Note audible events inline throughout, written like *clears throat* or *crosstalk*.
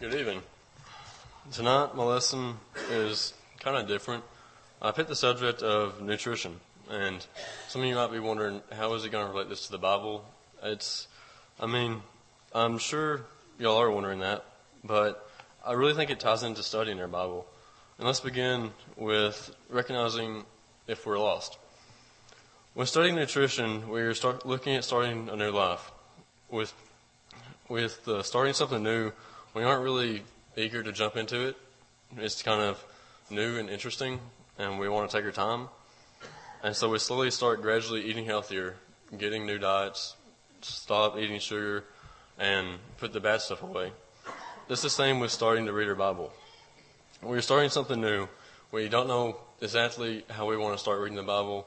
Good evening. Tonight, my lesson is kind of different. I picked the subject of nutrition, and some of you might be wondering, how is it going to relate this to the Bible? It's, I mean, I'm sure y'all are wondering that, but I really think it ties into studying our Bible. And let's begin with recognizing if we're lost. When studying nutrition, we're looking at starting a new life. With with uh, starting something new, we aren't really eager to jump into it. It's kind of new and interesting, and we want to take our time. And so we slowly start gradually eating healthier, getting new diets, stop eating sugar, and put the bad stuff away. It's the same with starting to read our Bible. When we're starting something new, we don't know exactly how we want to start reading the Bible.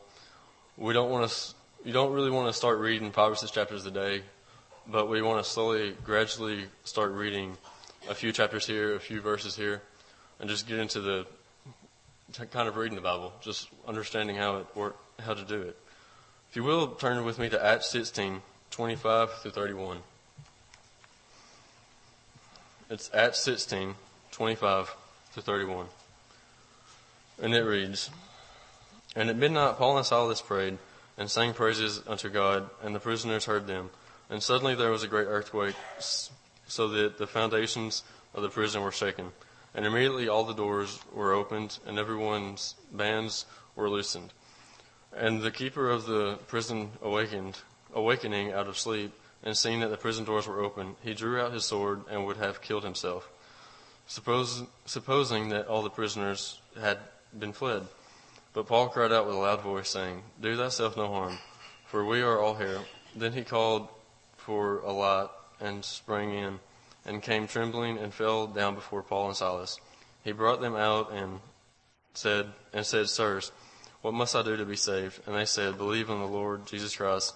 We don't want to, you don't really want to start reading five or six chapters a day, but we want to slowly, gradually start reading a few chapters here, a few verses here, and just get into the kind of reading the Bible, just understanding how it work, how to do it. If you will, turn with me to Acts 16, 25 through 31. It's Acts 16, 25 to 31. And it reads, And at midnight Paul and Silas prayed and sang praises unto God, and the prisoners heard them. And suddenly there was a great earthquake, so that the foundations of the prison were shaken. And immediately all the doors were opened, and everyone's bands were loosened. And the keeper of the prison awakened, awakening out of sleep, and seeing that the prison doors were open, he drew out his sword and would have killed himself, suppose, supposing that all the prisoners had been fled. But Paul cried out with a loud voice, saying, Do thyself no harm, for we are all here. Then he called for a light and sprang in, and came trembling and fell down before Paul and Silas. He brought them out and said, and said, Sirs, what must I do to be saved? And they said, Believe on the Lord Jesus Christ,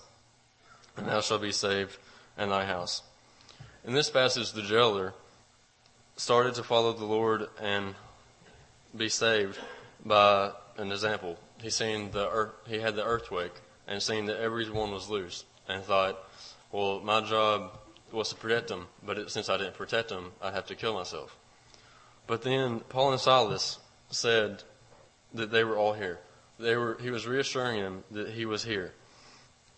and thou shalt be saved and thy house. In this passage, the jailer started to follow the Lord and be saved by an example. He seen the earth, he had the earthquake and seen that everyone was loose and thought, well, my job was to protect them, but it, since I didn't protect them, I'd have to kill myself. But then Paul and Silas said that they were all here. They were, he was reassuring them that he was here.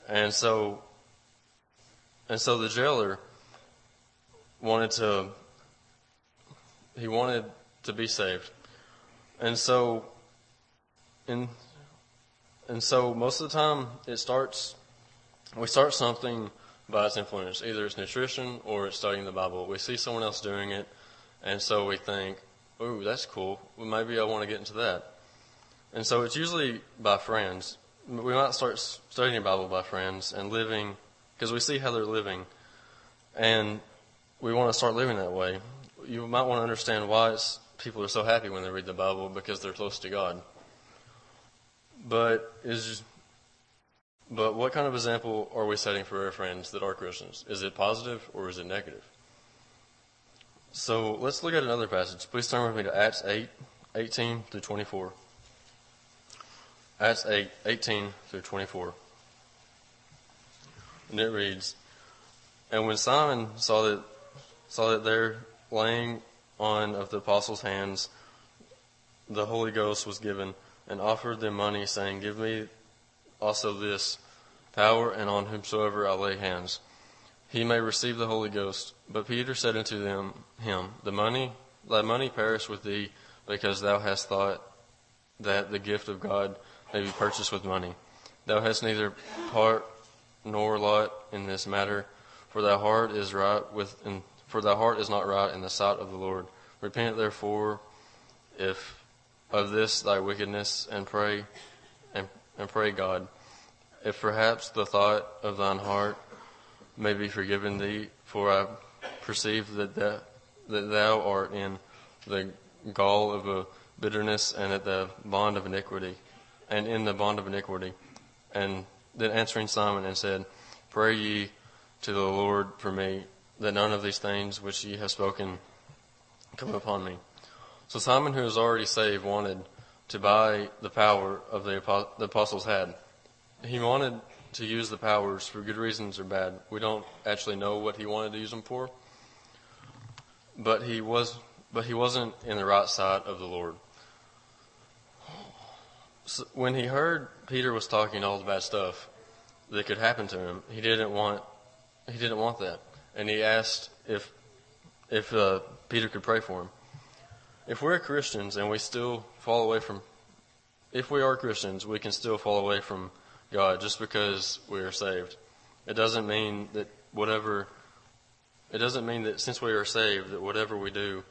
And so, and so the jailer wanted to, he wanted to be saved. And so, in, and so most of the time it starts, we start something by its influence. Either it's nutrition or it's studying the Bible. We see someone else doing it, and so we think, ooh, that's cool. Well, maybe I want to get into that. And so it's usually by friends. We might start studying the Bible by friends and living, because we see how they're living, and we want to start living that way. You might want to understand why people are so happy when they read the Bible because they're close to God. But is but what kind of example are we setting for our friends that are Christians? Is it positive or is it negative? So let's look at another passage. Please turn with me to Acts 8, 18 through 24. Acts 8, 18 through 24. And it reads, And when Simon saw that, saw that their laying on of the apostles' hands, the Holy Ghost was given, and offered them money, saying, Give me also this power, and on whomsoever I lay hands, he may receive the Holy Ghost. But Peter said unto them, him, The money, thy money perish with thee, because thou hast thought that the gift of God may be purchased with money. Thou hast neither part nor lot in this matter, for thy heart is right with, for thy heart is not right in the sight of the Lord. Repent therefore, if of this thy wickedness, and pray and pray God, if perhaps the thought of thine heart may be forgiven thee, for I perceive that thou, that thou art in the gall of a bitterness and at the bond of iniquity, and in the bond of iniquity. And then answering Simon and said, Pray ye to the Lord for me, that none of these things which ye have spoken come upon me. So Simon, who was already saved, wanted to buy the power of the apostles had. He wanted to use the powers for good reasons or bad. We don't actually know what he wanted to use them for. but he was, but he wasn't in the right side of the Lord. So when he heard Peter was talking all the bad stuff that could happen to him, he didn't want, he didn't want that, and he asked if, if uh, Peter could pray for him. If we're Christians and we still fall away from, if we are Christians, we can still fall away from God just because we are saved. It doesn't mean that whatever, it doesn't mean that since we are saved that whatever we do,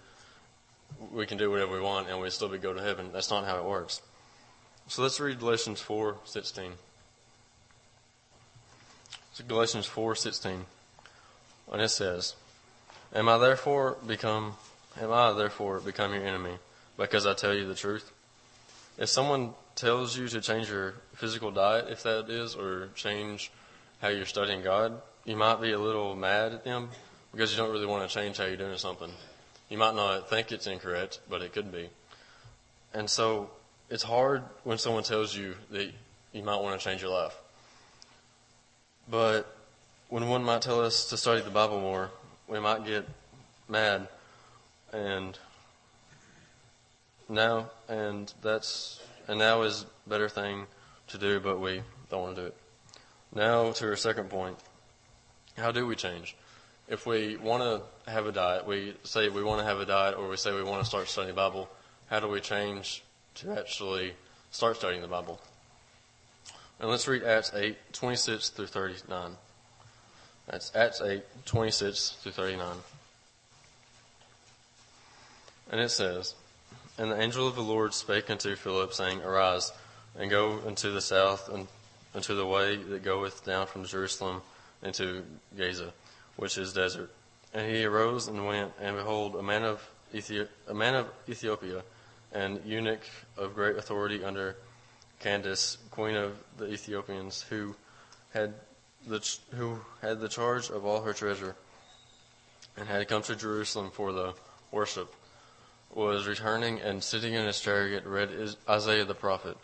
we can do whatever we want and we still be go to heaven. That's not how it works. So let's read Galatians 4:16. So Galatians 4:16. And it says, "Am I therefore become am I therefore become your enemy because I tell you the truth? If someone tells you to change your physical diet, if that is, or change how you're studying God, you might be a little mad at them because you don't really want to change how you're doing something. You might not think it's incorrect, but it could be. And so it's hard when someone tells you that you might want to change your life. But when one might tell us to study the Bible more, we might get mad and now and that's and now is better thing to do, but we don't want to do it. Now to our second point. How do we change? If we want to have a diet, we say we want to have a diet or we say we want to start studying the Bible, how do we change to actually start studying the Bible? And let's read Acts 8, 26 through 39. That's Acts 8, 26 through 39. And it says, And the angel of the Lord spake unto Philip, saying, Arise, and go into the south, and unto the way that goeth down from Jerusalem into Gaza, which is desert. And he arose and went, and behold, a man of, Ethi- a man of Ethiopia, an eunuch of great authority under Candace, queen of the Ethiopians, who had the, who had the charge of all her treasure, and had come to Jerusalem for the worship, was returning and sitting in his chariot read Isaiah the prophet.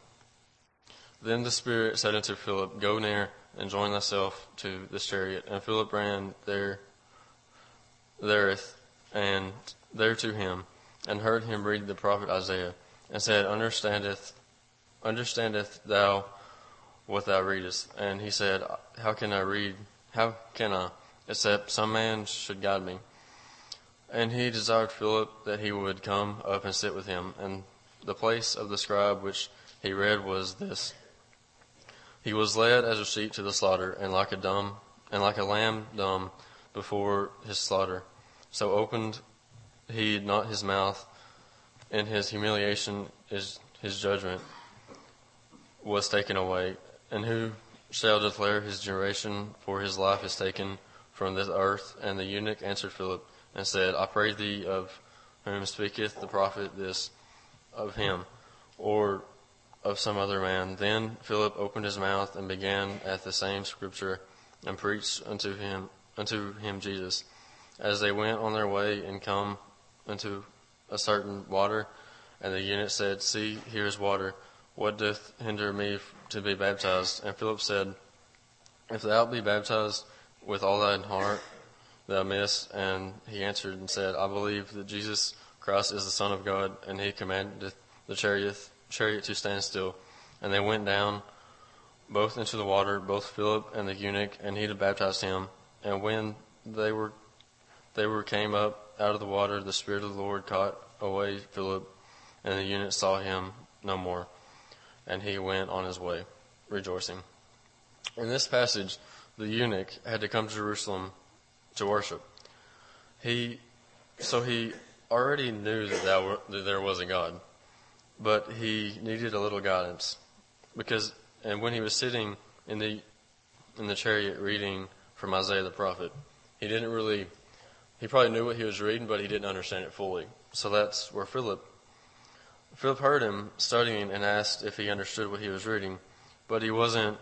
Then the Spirit said unto Philip, Go near and join thyself to this chariot. And Philip ran there, thereth, and there to him, and heard him read the prophet Isaiah, and said, Understandeth, understandeth thou what thou readest? And he said, How can I read? How can I, except some man should guide me? And he desired Philip that he would come up and sit with him. And the place of the scribe which he read was this. He was led as a sheep to the slaughter, and like a dumb, and like a lamb dumb before his slaughter. So opened he not his mouth. and his humiliation, his, his judgment was taken away. And who shall declare his generation? For his life is taken from this earth. And the eunuch answered Philip and said, I pray thee of whom speaketh the prophet this of him, or of some other man. Then Philip opened his mouth and began at the same scripture and preached unto him unto him Jesus. As they went on their way and come unto a certain water, and the eunuch said, See, here is water. What doth hinder me to be baptized? And Philip said, If thou be baptized with all thine heart, thou mayest. And he answered and said, I believe that Jesus Christ is the Son of God. And he commanded the chariot, chariot to stand still. And they went down both into the water, both Philip and the eunuch, and he baptized him. And when they were, they were came up out of the water, the Spirit of the Lord caught away Philip, and the eunuch saw him no more. And he went on his way, rejoicing. In this passage, the eunuch had to come to Jerusalem to worship. He, so he already knew that, that, that there was a God, but he needed a little guidance because, and when he was sitting in the in the chariot reading from Isaiah the prophet, he didn't really, he probably knew what he was reading, but he didn't understand it fully. So that's where Philip, Philip heard him studying and asked if he understood what he was reading, but he wasn't,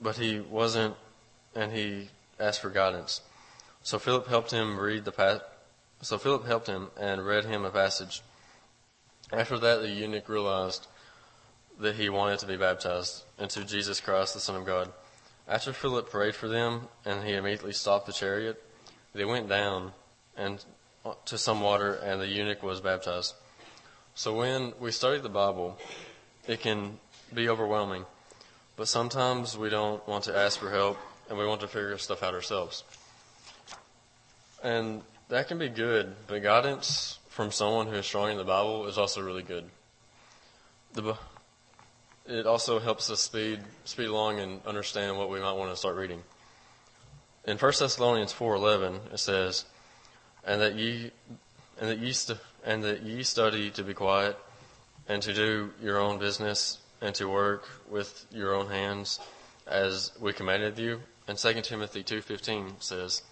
but he wasn't, and he asked for guidance. So Philip helped him read the pa- so Philip helped him and read him a passage. After that, the eunuch realized that he wanted to be baptized into Jesus Christ, the Son of God. After Philip prayed for them and he immediately stopped the chariot, they went down and to some water, and the eunuch was baptized. So when we study the Bible, it can be overwhelming, but sometimes we don't want to ask for help and we want to figure stuff out ourselves. And that can be good, but guidance from someone who is strong in the Bible is also really good. The, it also helps us speed speed along and understand what we might want to start reading. In 1 Thessalonians 4:11 it says, "And that ye and that ye st- and that ye study to be quiet and to do your own business and to work with your own hands as we commanded you." And 2 Timothy 2:15 says,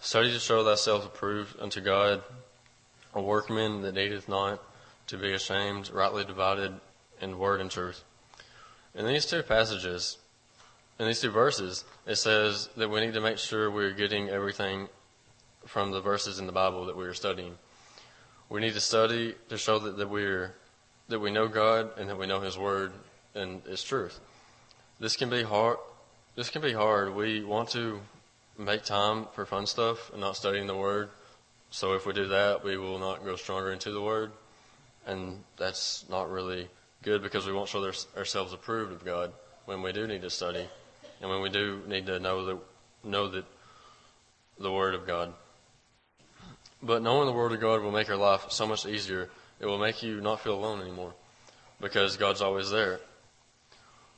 "Study to show thyself approved unto God, a workman that needeth not to be ashamed, rightly divided in word and truth." In these two passages, in these two verses, it says that we need to make sure we're getting everything from the verses in the Bible that we are studying. We need to study to show that, that we're that we know God and that we know His Word and its truth. This can be hard. This can be hard. We want to make time for fun stuff and not studying the Word. So if we do that, we will not grow stronger into the Word, and that's not really good because we won't show ourselves approved of God when we do need to study and when we do need to know that know that the Word of God. But knowing the Word of God will make our life so much easier. It will make you not feel alone anymore because God's always there.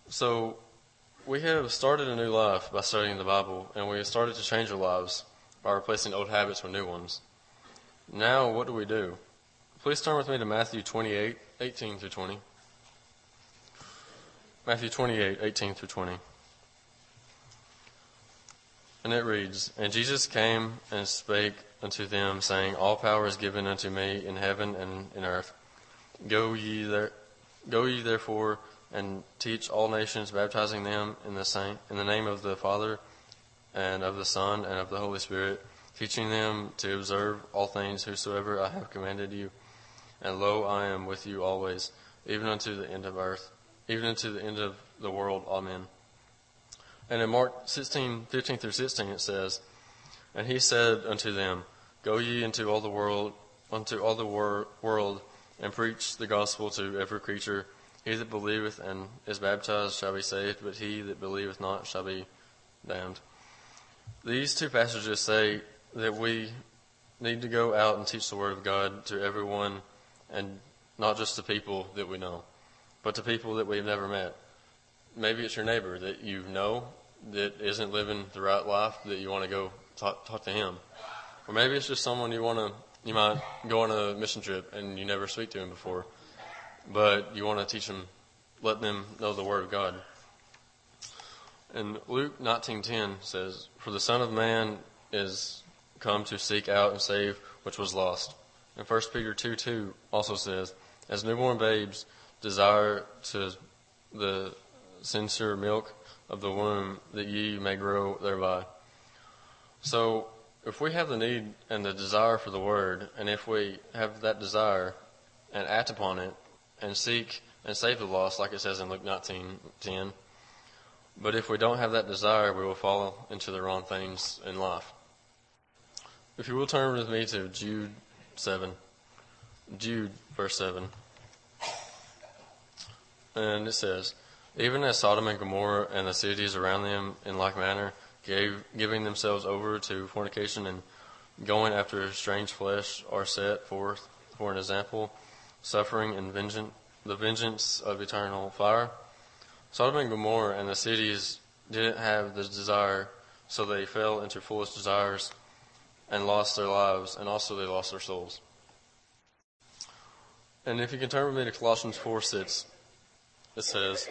So we have started a new life by studying the Bible, and we have started to change our lives by replacing old habits with new ones. Now, what do we do? Please turn with me to Matthew 28, 18 through 20. Matthew 28, 18 through 20. And it reads, And Jesus came and spake unto them, saying, All power is given unto me in heaven and in earth. Go ye there, go ye therefore and teach all nations, baptizing them in the same, in the name of the Father and of the Son and of the Holy Spirit, teaching them to observe all things whosoever I have commanded you. And lo, I am with you always, even unto the end of earth, even unto the end of the world. Amen. And in Mark 16, 15 through 16 it says, And he said unto them, Go ye into all the world, unto all the wor- world, and preach the gospel to every creature. He that believeth and is baptized shall be saved, but he that believeth not shall be damned. These two passages say that we need to go out and teach the word of God to everyone, and not just to people that we know, but to people that we've never met. Maybe it's your neighbor that you know that isn't living the right life that you want to go talk, talk to him. Or maybe it's just someone you want to, you might go on a mission trip and you never speak to him before, but you want to teach them, let them know the Word of God. And Luke 19:10 says, "For the Son of Man is come to seek out and save which was lost." And 1 Peter 2:2 also says, "As newborn babes desire to the sincere milk of the womb that ye may grow thereby. So, if we have the need and the desire for the word, and if we have that desire and act upon it and seek and save the lost, like it says in Luke 19:10, but if we don't have that desire, we will fall into the wrong things in life. If you will turn with me to Jude 7, Jude verse 7, and it says, even as Sodom and Gomorrah and the cities around them in like manner gave, giving themselves over to fornication and going after strange flesh are set forth for an example, suffering and vengeance, the vengeance of eternal fire. Sodom and Gomorrah and the cities didn't have the desire, so they fell into foolish desires and lost their lives, and also they lost their souls. And if you can turn with me to Colossians 4 6, it says,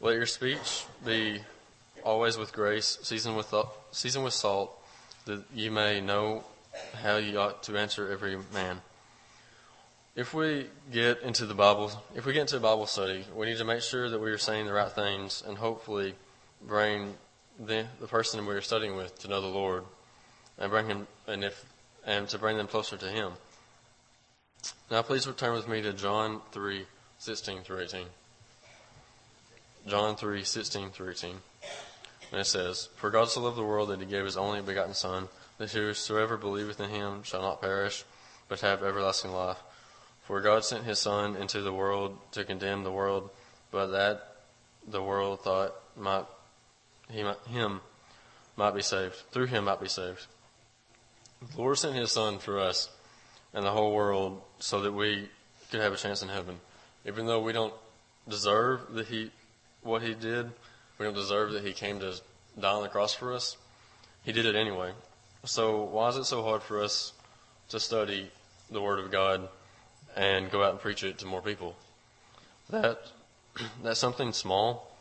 let your speech be always with grace, seasoned with, seasoned with salt, that you may know how you ought to answer every man. If we get into the Bible, if we get into a Bible study, we need to make sure that we are saying the right things and hopefully bring the, the person we are studying with to know the Lord and bring him, and if, and to bring them closer to Him. Now please return with me to John 3, 16 through 18. John 3, 16 through 18. And it says, For God so loved the world that he gave his only begotten Son, that whosoever believeth in him shall not perish, but have everlasting life. For God sent his Son into the world to condemn the world, but that the world thought might, he might, him might be saved. Through him might be saved. The Lord sent his Son for us and the whole world so that we could have a chance in heaven. Even though we don't deserve that he, what he did, we don't deserve that he came to die on the cross for us. He did it anyway. So why is it so hard for us to study the Word of God and go out and preach it to more people? That *clears throat* that's something small.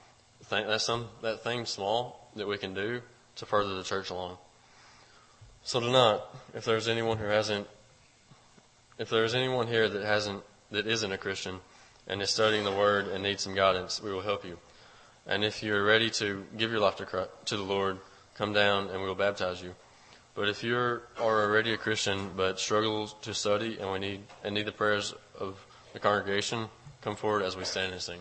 That's some that thing small that we can do to further the church along. So tonight, if there's anyone who hasn't, if there's anyone here that hasn't, that isn't a Christian and is studying the Word and needs some guidance, we will help you. And if you're ready to give your life to, Christ, to the Lord, come down and we will baptize you. But if you are already a Christian but struggle to study and we need and need the prayers of the congregation, come forward as we stand and sing.